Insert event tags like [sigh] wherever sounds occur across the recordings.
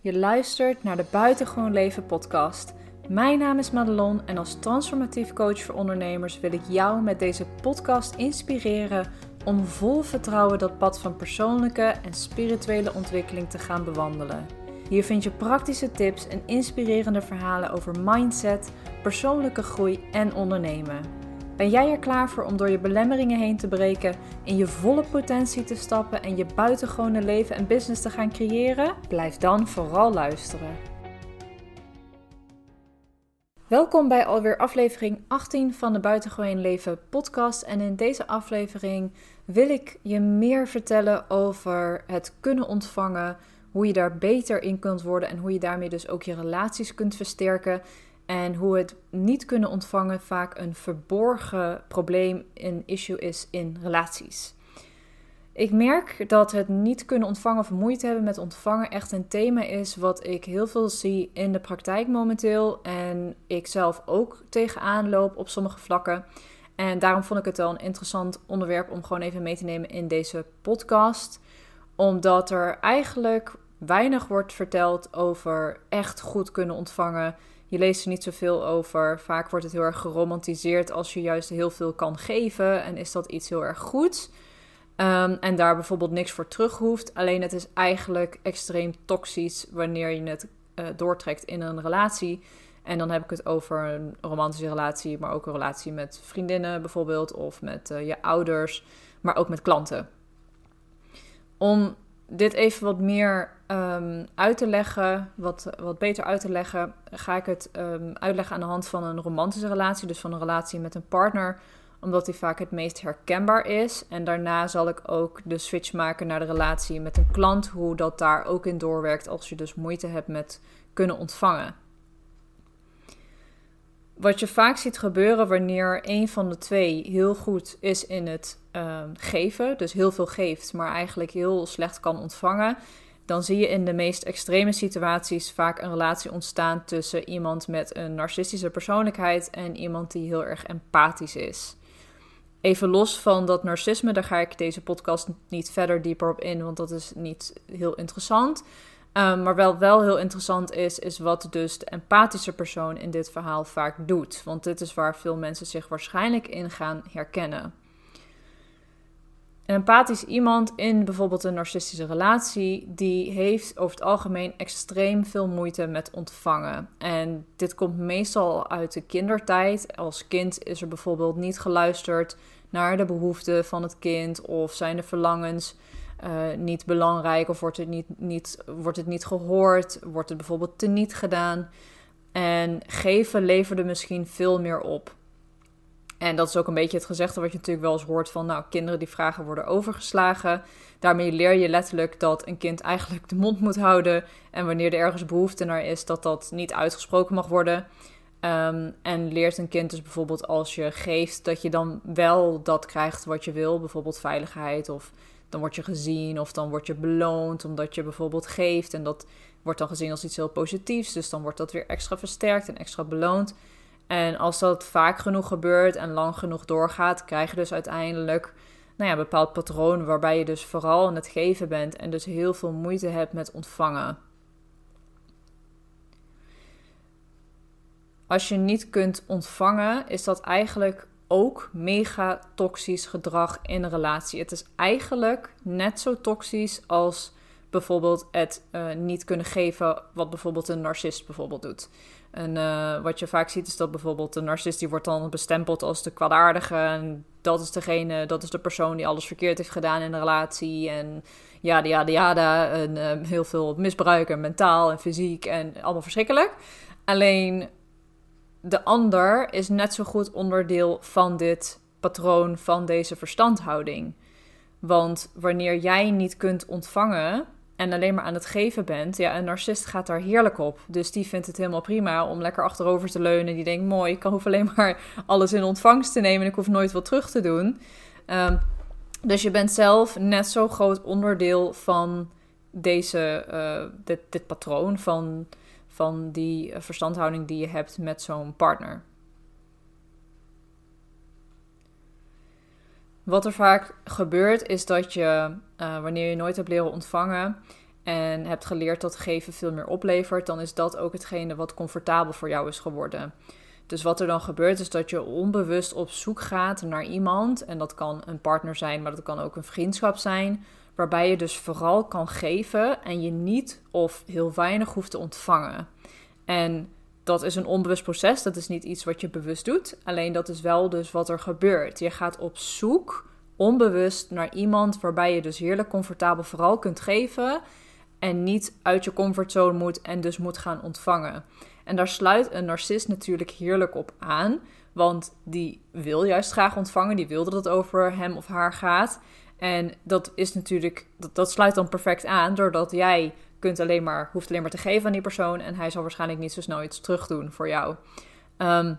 Je luistert naar de Buitengewoon Leven podcast. Mijn naam is Madelon en als transformatief coach voor ondernemers wil ik jou met deze podcast inspireren om vol vertrouwen dat pad van persoonlijke en spirituele ontwikkeling te gaan bewandelen. Hier vind je praktische tips en inspirerende verhalen over mindset, persoonlijke groei en ondernemen. Ben jij er klaar voor om door je belemmeringen heen te breken, in je volle potentie te stappen en je buitengewone leven en business te gaan creëren? Blijf dan vooral luisteren. Welkom bij alweer aflevering 18 van de Buitengewoon Leven podcast. En in deze aflevering wil ik je meer vertellen over het kunnen ontvangen, hoe je daar beter in kunt worden en hoe je daarmee dus ook je relaties kunt versterken. En hoe het niet kunnen ontvangen vaak een verborgen probleem, een issue is in relaties. Ik merk dat het niet kunnen ontvangen of moeite hebben met ontvangen echt een thema is wat ik heel veel zie in de praktijk momenteel. En ik zelf ook tegenaan loop op sommige vlakken. En daarom vond ik het wel een interessant onderwerp om gewoon even mee te nemen in deze podcast. Omdat er eigenlijk weinig wordt verteld over echt goed kunnen ontvangen je leest er niet zoveel over. Vaak wordt het heel erg geromantiseerd als je juist heel veel kan geven. En is dat iets heel erg goed. Um, en daar bijvoorbeeld niks voor terug hoeft. Alleen het is eigenlijk extreem toxisch wanneer je het uh, doortrekt in een relatie. En dan heb ik het over een romantische relatie, maar ook een relatie met vriendinnen bijvoorbeeld. Of met uh, je ouders, maar ook met klanten. Om dit even wat meer um, uit te leggen, wat, wat beter uit te leggen, ga ik het um, uitleggen aan de hand van een romantische relatie, dus van een relatie met een partner, omdat die vaak het meest herkenbaar is. En daarna zal ik ook de switch maken naar de relatie met een klant, hoe dat daar ook in doorwerkt als je dus moeite hebt met kunnen ontvangen. Wat je vaak ziet gebeuren wanneer een van de twee heel goed is in het um, geven, dus heel veel geeft, maar eigenlijk heel slecht kan ontvangen, dan zie je in de meest extreme situaties vaak een relatie ontstaan tussen iemand met een narcistische persoonlijkheid en iemand die heel erg empathisch is. Even los van dat narcisme, daar ga ik deze podcast niet verder dieper op in, want dat is niet heel interessant. Um, maar wel, wel heel interessant is, is wat dus de empathische persoon in dit verhaal vaak doet. Want dit is waar veel mensen zich waarschijnlijk in gaan herkennen. Een empathisch iemand in bijvoorbeeld een narcistische relatie, die heeft over het algemeen extreem veel moeite met ontvangen. En dit komt meestal uit de kindertijd. Als kind is er bijvoorbeeld niet geluisterd naar de behoeften van het kind of zijn de verlangens uh, niet belangrijk of wordt het niet, niet, wordt het niet gehoord, wordt het bijvoorbeeld teniet gedaan. En geven leverde misschien veel meer op. En dat is ook een beetje het gezegde wat je natuurlijk wel eens hoort van, nou, kinderen die vragen worden overgeslagen. Daarmee leer je letterlijk dat een kind eigenlijk de mond moet houden. En wanneer er ergens behoefte naar is, dat dat niet uitgesproken mag worden. Um, en leert een kind dus bijvoorbeeld als je geeft, dat je dan wel dat krijgt wat je wil. Bijvoorbeeld veiligheid of dan word je gezien of dan word je beloond omdat je bijvoorbeeld geeft. En dat wordt dan gezien als iets heel positiefs. Dus dan wordt dat weer extra versterkt en extra beloond. En als dat vaak genoeg gebeurt en lang genoeg doorgaat, krijg je dus uiteindelijk nou ja, een bepaald patroon waarbij je dus vooral in het geven bent en dus heel veel moeite hebt met ontvangen. Als je niet kunt ontvangen, is dat eigenlijk ook mega toxisch gedrag in een relatie. Het is eigenlijk net zo toxisch als bijvoorbeeld het uh, niet kunnen geven, wat bijvoorbeeld een narcist bijvoorbeeld doet. En uh, wat je vaak ziet is dat bijvoorbeeld een narcist die wordt dan bestempeld als de kwaadaardige. En dat is degene, dat is de persoon die alles verkeerd heeft gedaan in de relatie. En ja, ja, ja, en uh, heel veel misbruik en mentaal en fysiek en allemaal verschrikkelijk. Alleen de ander is net zo goed onderdeel van dit patroon, van deze verstandhouding. Want wanneer jij niet kunt ontvangen en alleen maar aan het geven bent, ja, een narcist gaat daar heerlijk op. Dus die vindt het helemaal prima om lekker achterover te leunen. Die denkt, mooi, ik hoef alleen maar alles in ontvangst te nemen en ik hoef nooit wat terug te doen. Um, dus je bent zelf net zo groot onderdeel van deze, uh, dit, dit patroon, van van die eh, verstandhouding die je hebt met zo'n partner. Wat er vaak gebeurt is dat je, uh, wanneer je nooit hebt leren ontvangen en hebt geleerd dat geven veel meer oplevert, dan is dat ook hetgene wat comfortabel voor jou is geworden. Dus wat er dan gebeurt is dat je onbewust op zoek gaat naar iemand. En dat kan een partner zijn, maar dat kan ook een vriendschap zijn. Waarbij je dus vooral kan geven en je niet of heel weinig hoeft te ontvangen. En dat is een onbewust proces. Dat is niet iets wat je bewust doet. Alleen dat is wel dus wat er gebeurt. Je gaat op zoek onbewust naar iemand waarbij je dus heerlijk comfortabel vooral kunt geven. En niet uit je comfortzone moet en dus moet gaan ontvangen. En daar sluit een narcist natuurlijk heerlijk op aan. Want die wil juist graag ontvangen. Die wil dat het over hem of haar gaat. En dat is natuurlijk, dat, dat sluit dan perfect aan. Doordat jij kunt alleen maar, hoeft alleen maar te geven aan die persoon. En hij zal waarschijnlijk niet zo snel iets terug doen voor jou. Um,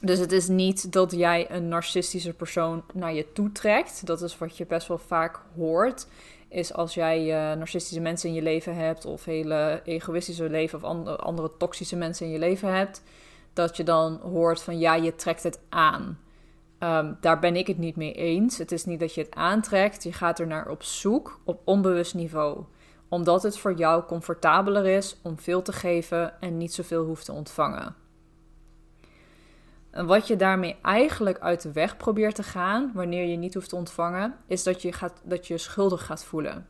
dus het is niet dat jij een narcistische persoon naar je toe trekt. Dat is wat je best wel vaak hoort. Is als jij uh, narcistische mensen in je leven hebt, of hele egoïstische leven, of andere, andere toxische mensen in je leven hebt, dat je dan hoort van ja, je trekt het aan. Ehm, daar ben ik het niet mee eens. Het is niet dat je het aantrekt, je gaat er naar op zoek op onbewust niveau. Omdat het voor jou comfortabeler is om veel te geven en niet zoveel hoeft te ontvangen. En wat je daarmee eigenlijk uit de weg probeert te gaan, wanneer je niet hoeft te ontvangen, is dat je, gaat, dat je schuldig gaat voelen.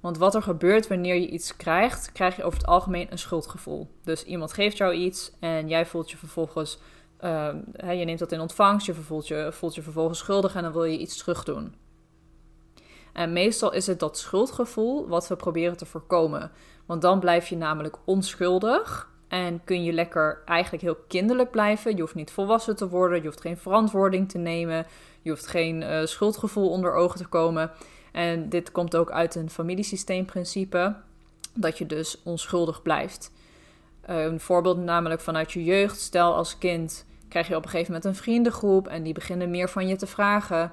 Want wat er gebeurt wanneer je iets krijgt, krijg je over het algemeen een schuldgevoel. Dus iemand geeft jou iets en jij voelt je vervolgens, uh, je neemt dat in ontvangst, je voelt je, voelt je vervolgens schuldig en dan wil je iets terug doen. En meestal is het dat schuldgevoel wat we proberen te voorkomen. Want dan blijf je namelijk onschuldig en kun je lekker eigenlijk heel kinderlijk blijven. Je hoeft niet volwassen te worden. Je hoeft geen verantwoording te nemen. Je hoeft geen uh, schuldgevoel onder ogen te komen. En dit komt ook uit een familiesysteemprincipe. Dat je dus onschuldig blijft. Een voorbeeld namelijk vanuit je jeugd. Stel als kind krijg je op een gegeven moment een vriendengroep. En die beginnen meer van je te vragen.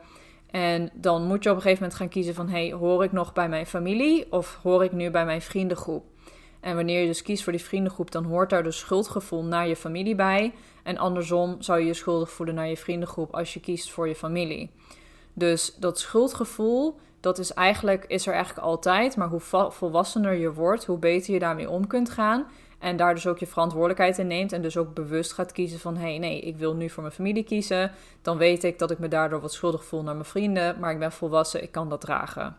En dan moet je op een gegeven moment gaan kiezen van... hey, hoor ik nog bij mijn familie of hoor ik nu bij mijn vriendengroep? En wanneer je dus kiest voor die vriendengroep, dan hoort daar dus schuldgevoel naar je familie bij. En andersom zou je je schuldig voelen naar je vriendengroep als je kiest voor je familie. Dus dat schuldgevoel, dat is, eigenlijk, is er eigenlijk altijd. Maar hoe volwassener je wordt, hoe beter je daarmee om kunt gaan. En daar dus ook je verantwoordelijkheid in neemt. En dus ook bewust gaat kiezen van: hé, hey, nee, ik wil nu voor mijn familie kiezen. Dan weet ik dat ik me daardoor wat schuldig voel naar mijn vrienden. Maar ik ben volwassen, ik kan dat dragen.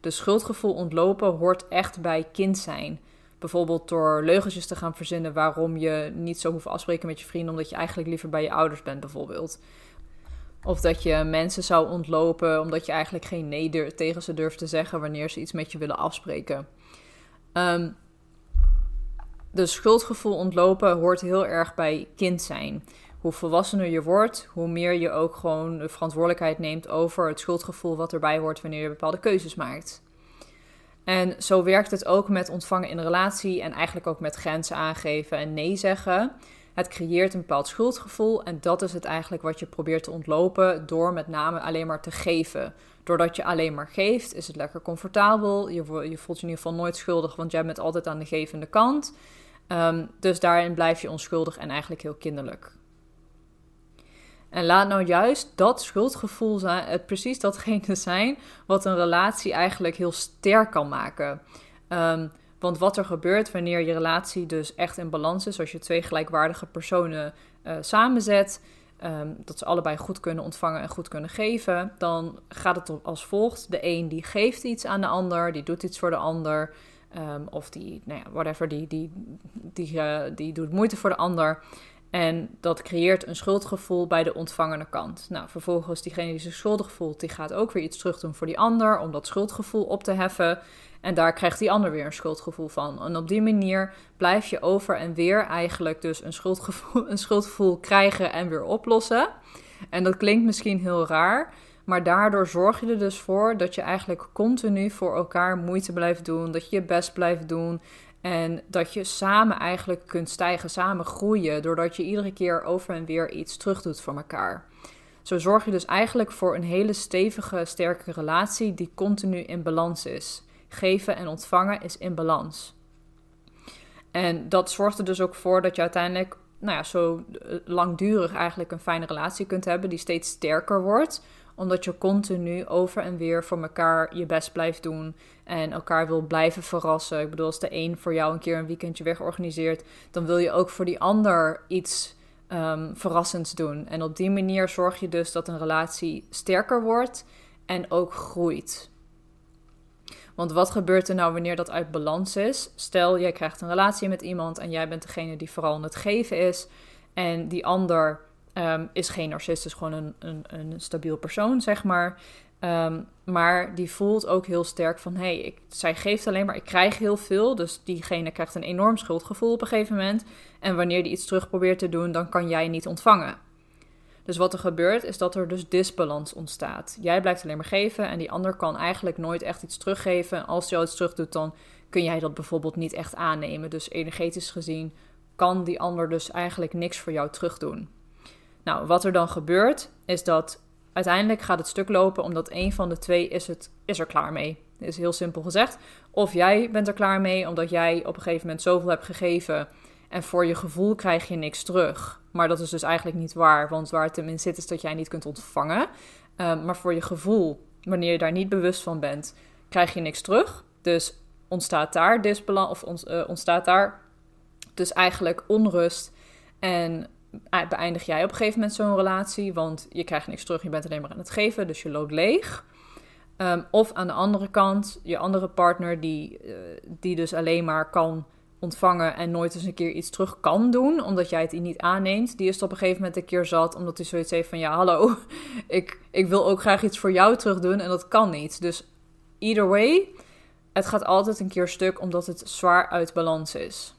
De schuldgevoel ontlopen hoort echt bij kind zijn. Bijvoorbeeld door leugentjes te gaan verzinnen waarom je niet zo hoeft afspreken met je vrienden, omdat je eigenlijk liever bij je ouders bent, bijvoorbeeld. Of dat je mensen zou ontlopen omdat je eigenlijk geen nee tegen ze durft te zeggen wanneer ze iets met je willen afspreken. Um, de schuldgevoel ontlopen hoort heel erg bij kind zijn. Hoe volwassener je wordt, hoe meer je ook gewoon de verantwoordelijkheid neemt over het schuldgevoel wat erbij hoort wanneer je bepaalde keuzes maakt. En zo werkt het ook met ontvangen in relatie en eigenlijk ook met grenzen aangeven en nee zeggen. Het creëert een bepaald schuldgevoel en dat is het eigenlijk wat je probeert te ontlopen door met name alleen maar te geven. Doordat je alleen maar geeft, is het lekker comfortabel. Je, je voelt je in ieder geval nooit schuldig, want jij bent altijd aan de gevende kant. Um, dus daarin blijf je onschuldig en eigenlijk heel kinderlijk. En laat nou juist dat schuldgevoel zijn, het precies datgene [laughs] zijn wat een relatie eigenlijk heel sterk kan maken. Um, want wat er gebeurt wanneer je relatie dus echt in balans is, als je twee gelijkwaardige personen uh, samenzet, um, dat ze allebei goed kunnen ontvangen en goed kunnen geven, dan gaat het als volgt. De een die geeft iets aan de ander, die doet iets voor de ander. Um, of die, nou ja, whatever, die, die, die, uh, die doet moeite voor de ander. En dat creëert een schuldgevoel bij de ontvangende kant. Nou, vervolgens diegene die zich schuldig voelt, die gaat ook weer iets terug doen voor die ander om dat schuldgevoel op te heffen. En daar krijgt die ander weer een schuldgevoel van. En op die manier blijf je over en weer eigenlijk dus een schuldgevoel, [laughs] een schuldgevoel krijgen en weer oplossen. En dat klinkt misschien heel raar, maar daardoor zorg je er dus voor dat je eigenlijk continu voor elkaar moeite blijft doen, dat je je best blijft doen en dat je samen eigenlijk kunt stijgen, samen groeien, doordat je iedere keer over en weer iets terug doet voor elkaar. Zo zorg je dus eigenlijk voor een hele stevige, sterke relatie die continu in balans is. Geven en ontvangen is in balans. En dat zorgt er dus ook voor dat je uiteindelijk, nou ja, zo langdurig eigenlijk een fijne relatie kunt hebben die steeds sterker wordt omdat je continu over en weer voor elkaar je best blijft doen en elkaar wil blijven verrassen. Ik bedoel, als de een voor jou een keer een weekendje weg organiseert, dan wil je ook voor die ander iets um, verrassends doen. En op die manier zorg je dus dat een relatie sterker wordt en ook groeit. Want wat gebeurt er nou wanneer dat uit balans is? Stel, jij krijgt een relatie met iemand en jij bent degene die vooral aan het geven is. En die ander um, is geen narcist, is gewoon een, een, een stabiel persoon, zeg maar. Um, maar die voelt ook heel sterk van, hé, hey, zij geeft alleen maar, ik krijg heel veel. Dus diegene krijgt een enorm schuldgevoel op een gegeven moment. En wanneer die iets terug probeert te doen, dan kan jij niet ontvangen. Dus wat er gebeurt, is dat er dus disbalans ontstaat. Jij blijft alleen maar geven en die ander kan eigenlijk nooit echt iets teruggeven. Als hij iets terug doet, dan kun jij dat bijvoorbeeld niet echt aannemen. Dus energetisch gezien kan die ander dus eigenlijk niks voor jou terugdoen. Nou, wat er dan gebeurt, is dat uiteindelijk gaat het stuk lopen omdat een van de twee is, het, is er klaar mee. Dat is heel simpel gezegd. Of jij bent er klaar mee omdat jij op een gegeven moment zoveel hebt gegeven en voor je gevoel krijg je niks terug. Maar dat is dus eigenlijk niet waar, want waar het hem in zit is dat jij niet kunt ontvangen. Ehm, maar voor je gevoel, wanneer je daar niet bewust van bent, krijg je niks terug. Dus ontstaat daar disbalans of uh, ontstaat daar dus eigenlijk onrust en beëindig jij op een gegeven moment zo'n relatie, want je krijgt niks terug, je bent alleen maar aan het geven, dus je loopt leeg. Ehm, of aan de andere kant, je andere partner die, uh, die dus alleen maar kan ontvangen en nooit eens een keer iets terug kan doen, omdat jij het niet aanneemt, die is op een gegeven moment een keer zat, omdat hij zoiets heeft van, ja, hallo, [laughs] ik, ik wil ook graag iets voor jou terug doen en dat kan niet. Dus either way, het gaat altijd een keer stuk, omdat het zwaar uit balans is.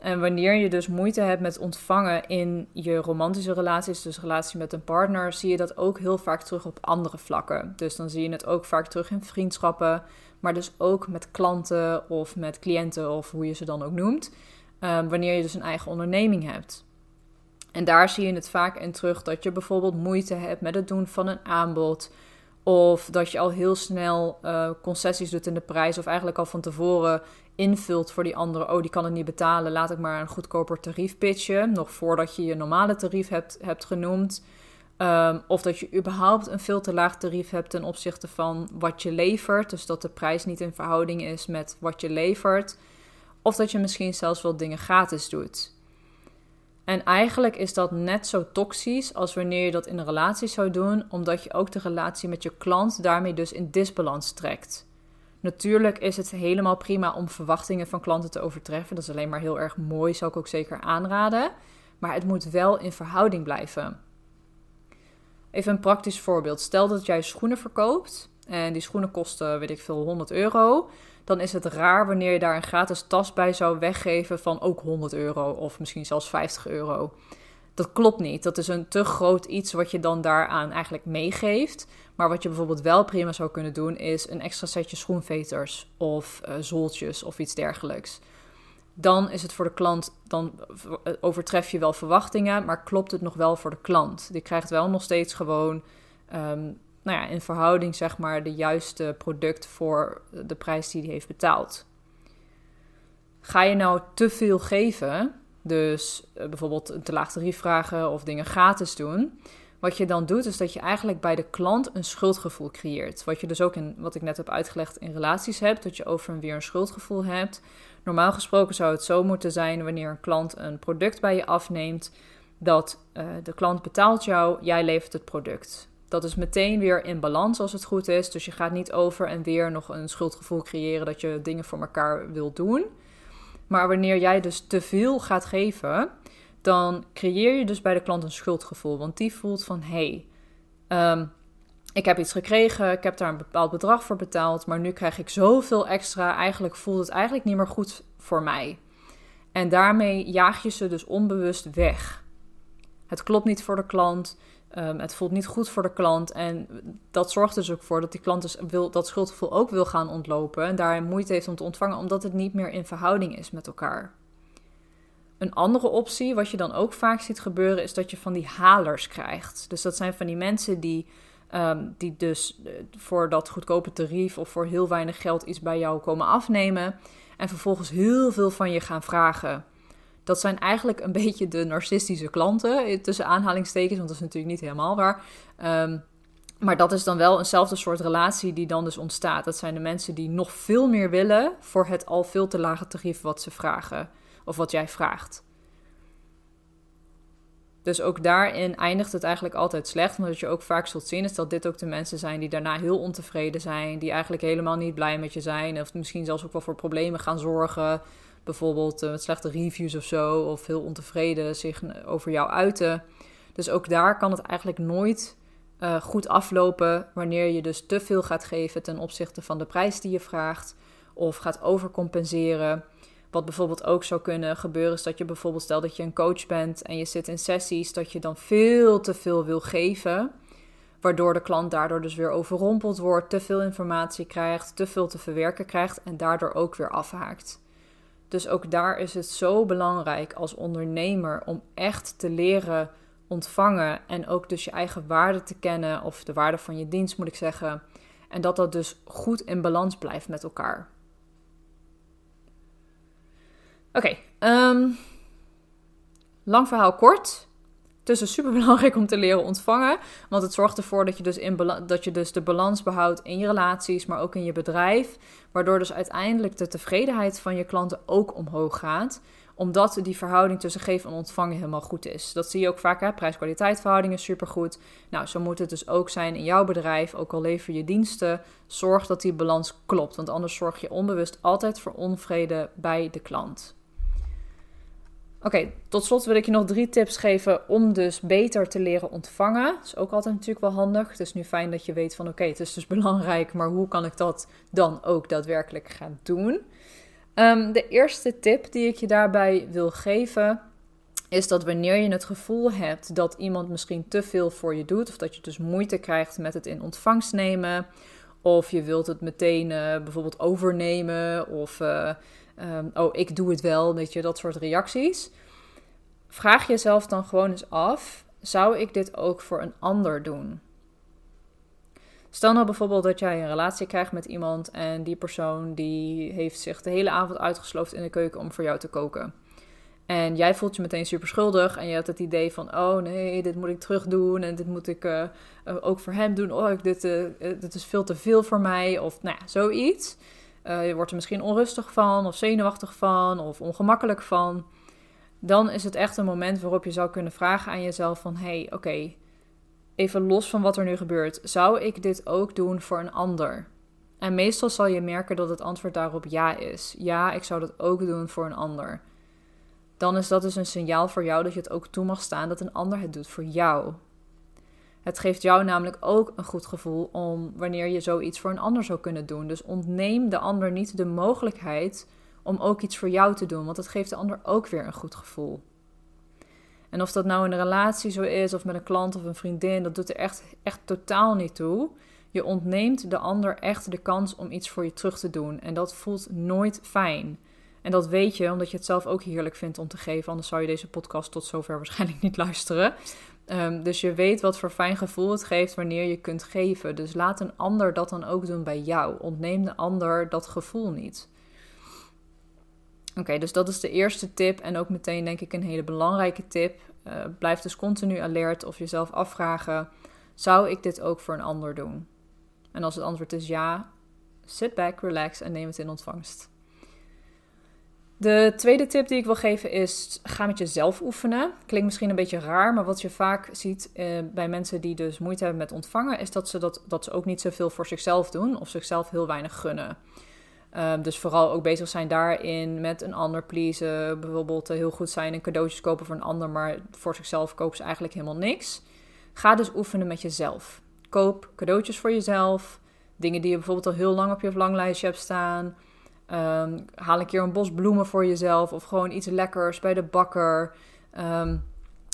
En wanneer je dus moeite hebt met ontvangen in je romantische relaties, dus relatie met een partner, zie je dat ook heel vaak terug op andere vlakken. Dus dan zie je het ook vaak terug in vriendschappen, maar dus ook met klanten of met cliënten of hoe je ze dan ook noemt. Um, wanneer je dus een eigen onderneming hebt. En daar zie je het vaak in terug dat je bijvoorbeeld moeite hebt met het doen van een aanbod. Of dat je al heel snel uh, concessies doet in de prijs. Of eigenlijk al van tevoren invult voor die andere. Oh, die kan het niet betalen. Laat ik maar een goedkoper tarief pitchen. Nog voordat je je normale tarief hebt, hebt genoemd. Ehm, of dat je überhaupt een veel te laag tarief hebt ten opzichte van wat je levert. Dus dat de prijs niet in verhouding is met wat je levert. Of dat je misschien zelfs wel dingen gratis doet. En eigenlijk is dat net zo toxisch als wanneer je dat in een relatie zou doen, omdat je ook de relatie met je klant daarmee dus in disbalans trekt. Natuurlijk is het helemaal prima om verwachtingen van klanten te overtreffen. Dat is alleen maar heel erg mooi, zou ik ook zeker aanraden. Maar het moet wel in verhouding blijven. Even een praktisch voorbeeld. Stel dat jij schoenen verkoopt en die schoenen kosten, weet ik veel, 100 euro. Dan is het raar wanneer je daar een gratis tas bij zou weggeven van ook 100 euro of misschien zelfs 50 euro. Dat klopt niet. Dat is een te groot iets wat je dan daaraan eigenlijk meegeeft. Maar wat je bijvoorbeeld wel prima zou kunnen doen, is een extra setje schoenveters of uh, zooltjes of iets dergelijks. Dan is het voor de klant, dan overtref je wel verwachtingen, maar klopt het nog wel voor de klant? Die krijgt wel nog steeds gewoon, um, nou ja, in verhouding zeg maar, de juiste product voor de prijs die hij heeft betaald. Ga je nou te veel geven, dus uh, bijvoorbeeld een te laag tarief vragen of dingen gratis doen, wat je dan doet, is dat je eigenlijk bij de klant een schuldgevoel creëert. Wat je dus ook in wat ik net heb uitgelegd in relaties hebt, dat je over en weer een schuldgevoel hebt. Normaal gesproken zou het zo moeten zijn wanneer een klant een product bij je afneemt, dat uh, de klant betaalt jou, jij levert het product. Dat is meteen weer in balans als het goed is. Dus je gaat niet over en weer nog een schuldgevoel creëren dat je dingen voor elkaar wilt doen. Maar wanneer jij dus te veel gaat geven, dan creëer je dus bij de klant een schuldgevoel. Want die voelt van hé, hey, ehm, ik heb iets gekregen, ik heb daar een bepaald bedrag voor betaald, maar nu krijg ik zoveel extra. Eigenlijk voelt het eigenlijk niet meer goed voor mij. En daarmee jaag je ze dus onbewust weg. Het klopt niet voor de klant. Um, het voelt niet goed voor de klant. En dat zorgt dus ook voor dat die klant dus wil, dat schuldgevoel ook wil gaan ontlopen. En daar moeite heeft om te ontvangen, omdat het niet meer in verhouding is met elkaar. Een andere optie, wat je dan ook vaak ziet gebeuren, is dat je van die halers krijgt. Dus dat zijn van die mensen die, um, die dus eh, voor dat goedkope tarief of voor heel weinig geld iets bij jou komen afnemen. En vervolgens heel veel van je gaan vragen. Dat zijn eigenlijk een [laughs] beetje de narcistische klanten, tussen aanhalingstekens, want dat is natuurlijk niet helemaal waar. Ehm, maar dat is dan wel eenzelfde soort relatie die dan dus ontstaat. Dat zijn de mensen die nog veel meer willen voor het al veel te lage tarief wat ze vragen. Of wat jij vraagt. Dus ook daarin eindigt het eigenlijk altijd slecht. omdat je ook vaak zult zien is dat dit ook de mensen zijn die daarna heel ontevreden zijn. Die eigenlijk helemaal niet blij met je zijn. Of misschien zelfs ook wel voor problemen gaan zorgen. Bijvoorbeeld uh, met slechte reviews of zo. Of heel ontevreden zich over jou uiten. Dus ook daar kan het eigenlijk nooit uh, goed aflopen wanneer je dus te veel gaat geven ten opzichte van de prijs die je vraagt. Of gaat overcompenseren. Wat bijvoorbeeld ook zou kunnen gebeuren, is dat je bijvoorbeeld, stel dat je een coach bent en je zit in sessies, dat je dan veel te veel wil geven. Waardoor de klant daardoor dus weer overrompeld wordt, te veel informatie krijgt, te veel te verwerken krijgt en daardoor ook weer afhaakt. Dus ook daar is het zo belangrijk als ondernemer om echt te leren ontvangen en ook dus je eigen waarde te kennen, of de waarde van je dienst moet ik zeggen. En dat dat dus goed in balans blijft met elkaar. Oké, ehm, lang verhaal kort. Het super belangrijk om te leren ontvangen. Want het zorgt ervoor dat je, dus in dat je dus de balans behoudt in je relaties, maar ook in je bedrijf. Waardoor dus uiteindelijk de tevredenheid van je klanten ook omhoog gaat omdat die verhouding tussen geven en ontvangen helemaal goed is. Dat zie je ook vaak, prijs-kwaliteit verhouding is supergoed. Nou, zo moet het dus ook zijn in jouw bedrijf. Ook al lever je diensten, zorg dat die balans klopt. Want anders zorg je onbewust altijd voor onvrede bij de klant. Oké, tot slot wil ik je nog drie tips geven om dus beter te leren ontvangen. Dat is ook altijd natuurlijk wel handig. Het is nu fijn dat je weet van oké, het is dus [laughs] belangrijk, maar hoe kan ik dat dan ook daadwerkelijk gaan doen? Ehm, de eerste tip die ik je daarbij wil geven is dat wanneer je het gevoel hebt dat iemand misschien te veel voor je doet, of dat je dus moeite krijgt met het in ontvangst nemen, of je wilt het meteen uh, bijvoorbeeld overnemen, of uh, um, oh, ik doe het wel, weet je, dat soort reacties. Vraag jezelf dan gewoon eens af: zou ik dit ook voor een ander doen? Stel nou bijvoorbeeld dat jij een relatie krijgt met iemand en die persoon die heeft zich de hele avond uitgesloofd in de keuken om voor jou te koken. En jij voelt je meteen super schuldig en je hebt het idee van, oh nee, dit moet ik terug doen en dit moet ik uh, ook voor hem doen. Oh, dit, uh, dit is veel te veel voor mij of nou ja, zoiets. Uh, je wordt er misschien onrustig van of zenuwachtig van of ongemakkelijk van. Dan is het echt een moment waarop je zou kunnen vragen aan jezelf van, hey, oké, even los van wat er nu gebeurt, zou ik dit ook doen voor een ander? En meestal zal je merken dat het antwoord daarop ja is. Ja, ik zou dat ook doen voor een ander. Dan is dat dus een signaal voor jou dat je het ook toe mag staan dat een ander het doet voor jou. Het geeft jou namelijk ook een goed gevoel om wanneer je zoiets voor een ander zou kunnen doen. Dus ontneem de ander niet de mogelijkheid om ook iets voor jou te doen, want het geeft de ander ook weer een goed gevoel. En of dat nou in een relatie zo is, of met een klant of een vriendin, dat doet er echt, echt totaal niet toe. Je ontneemt de ander echt de kans om iets voor je terug te doen. En dat voelt nooit fijn. En dat weet je omdat je het zelf ook heerlijk vindt om te geven. Anders zou je deze podcast tot zover waarschijnlijk niet luisteren. Ehm, dus je weet wat voor fijn gevoel het geeft wanneer je kunt geven. Dus laat een ander dat dan ook doen bij jou. Ontneem de ander dat gevoel niet. Oké, dus dat is de eerste tip en ook meteen denk ik een hele belangrijke tip. Uh, blijf dus continu alert of jezelf afvragen: zou ik dit ook voor een ander doen? En als het antwoord is ja, sit back, relax en neem het in ontvangst. De tweede tip die ik wil geven is: ga met jezelf oefenen. Klinkt misschien een beetje raar, maar wat je vaak ziet eh, bij mensen die dus moeite hebben met ontvangen, is dat ze, dat, dat ze ook niet zoveel voor zichzelf doen of zichzelf heel weinig gunnen. Ehm, dus vooral ook bezig zijn daarin met een ander pleasen. Bijvoorbeeld uh, heel goed zijn en cadeautjes kopen voor een ander, maar voor zichzelf kopen ze eigenlijk helemaal niks. Ga dus oefenen met jezelf. Koop cadeautjes voor jezelf. Dingen die je bijvoorbeeld al heel lang op je verlanglijstje hebt staan. Ehm, haal een keer een bos bloemen voor jezelf. Of gewoon iets lekkers bij de bakker. Ehm,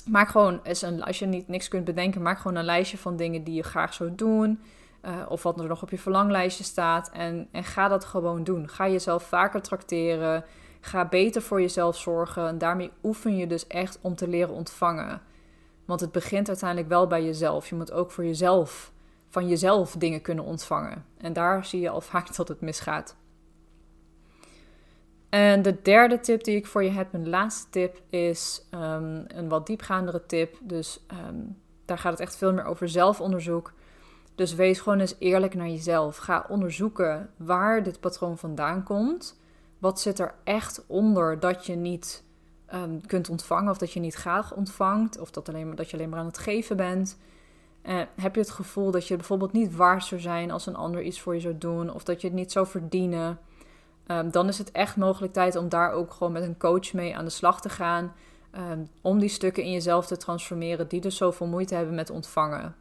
maak gewoon, als je niet, niks kunt bedenken, maak gewoon een lijstje van dingen die je graag zou doen. Uh, of wat er nog op je verlanglijstje staat. En, en ga dat gewoon doen. Ga jezelf vaker trakteren. Ga beter voor jezelf zorgen. En daarmee oefen je dus echt om te leren ontvangen. Want het begint uiteindelijk wel bij jezelf. Je moet ook voor jezelf, van jezelf dingen kunnen ontvangen. En daar zie je al [laughs] vaak dat het misgaat. En de derde tip die ik voor je heb, mijn laatste tip, is ehm, een wat diepgaandere tip. Dus ehm, daar gaat het echt veel meer over zelfonderzoek. Dus wees gewoon eens eerlijk naar jezelf. Ga onderzoeken waar dit patroon vandaan komt. Wat zit er echt onder dat je niet um, kunt ontvangen of dat je niet graag ontvangt of dat, alleen, dat je alleen maar aan het geven bent. Uh, heb je het gevoel dat je bijvoorbeeld niet waard zou zijn als een ander iets voor je zou doen of dat je het niet zou verdienen? Um, dan is het echt mogelijk tijd om daar ook gewoon met een coach mee aan de slag te gaan. Um, om die stukken in jezelf te transformeren die dus zoveel moeite hebben met ontvangen.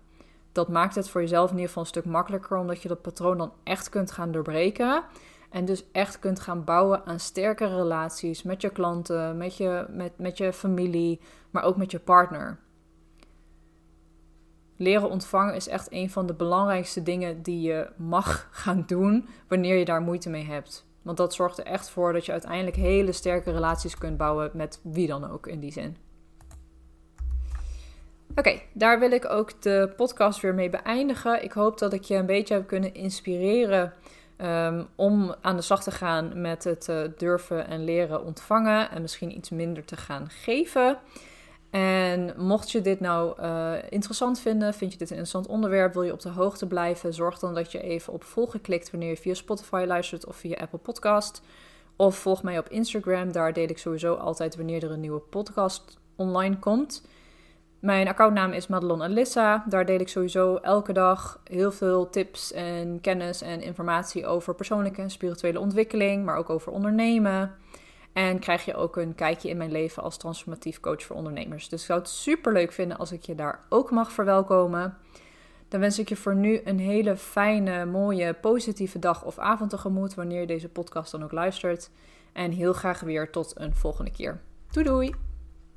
Dat maakt het voor jezelf in ieder geval een stuk makkelijker, omdat je dat patroon dan echt kunt gaan doorbreken. En dus echt kunt gaan bouwen aan sterke relaties met je klanten, met je, met, met je familie, maar ook met je partner. Leren ontvangen is echt een van de belangrijkste dingen die je mag [laughs] gaan doen wanneer je daar moeite mee hebt. Want dat zorgt er echt voor dat je uiteindelijk hele sterke relaties kunt bouwen met wie dan ook in die zin. Oké, daar wil ik ook de podcast weer mee beëindigen. Ik hoop dat ik je een beetje heb kunnen inspireren Ehm, om aan de slag te gaan met het uh, durven en leren ontvangen en misschien iets minder te gaan geven. En mocht je dit nou uh, interessant vinden, vind je dit een interessant onderwerp, wil je op de hoogte blijven, zorg dan dat je even op volgen klikt wanneer je via Spotify luistert of via Apple Podcast. Of volg mij op Instagram, daar deel ik sowieso altijd wanneer er een nieuwe podcast online komt. Mijn accountnaam is Madelon Alissa. Daar deel ik sowieso elke dag heel veel tips en kennis en informatie over persoonlijke en spirituele ontwikkeling, maar ook over ondernemen. En krijg je ook een kijkje in mijn leven als transformatief coach voor ondernemers. Dus ik zou het super leuk vinden als ik je daar ook mag verwelkomen. Dan wens ik je voor nu een hele fijne, mooie, positieve dag of avond tegemoet wanneer je deze podcast dan ook luistert. En heel graag weer tot een volgende keer. Doei doei!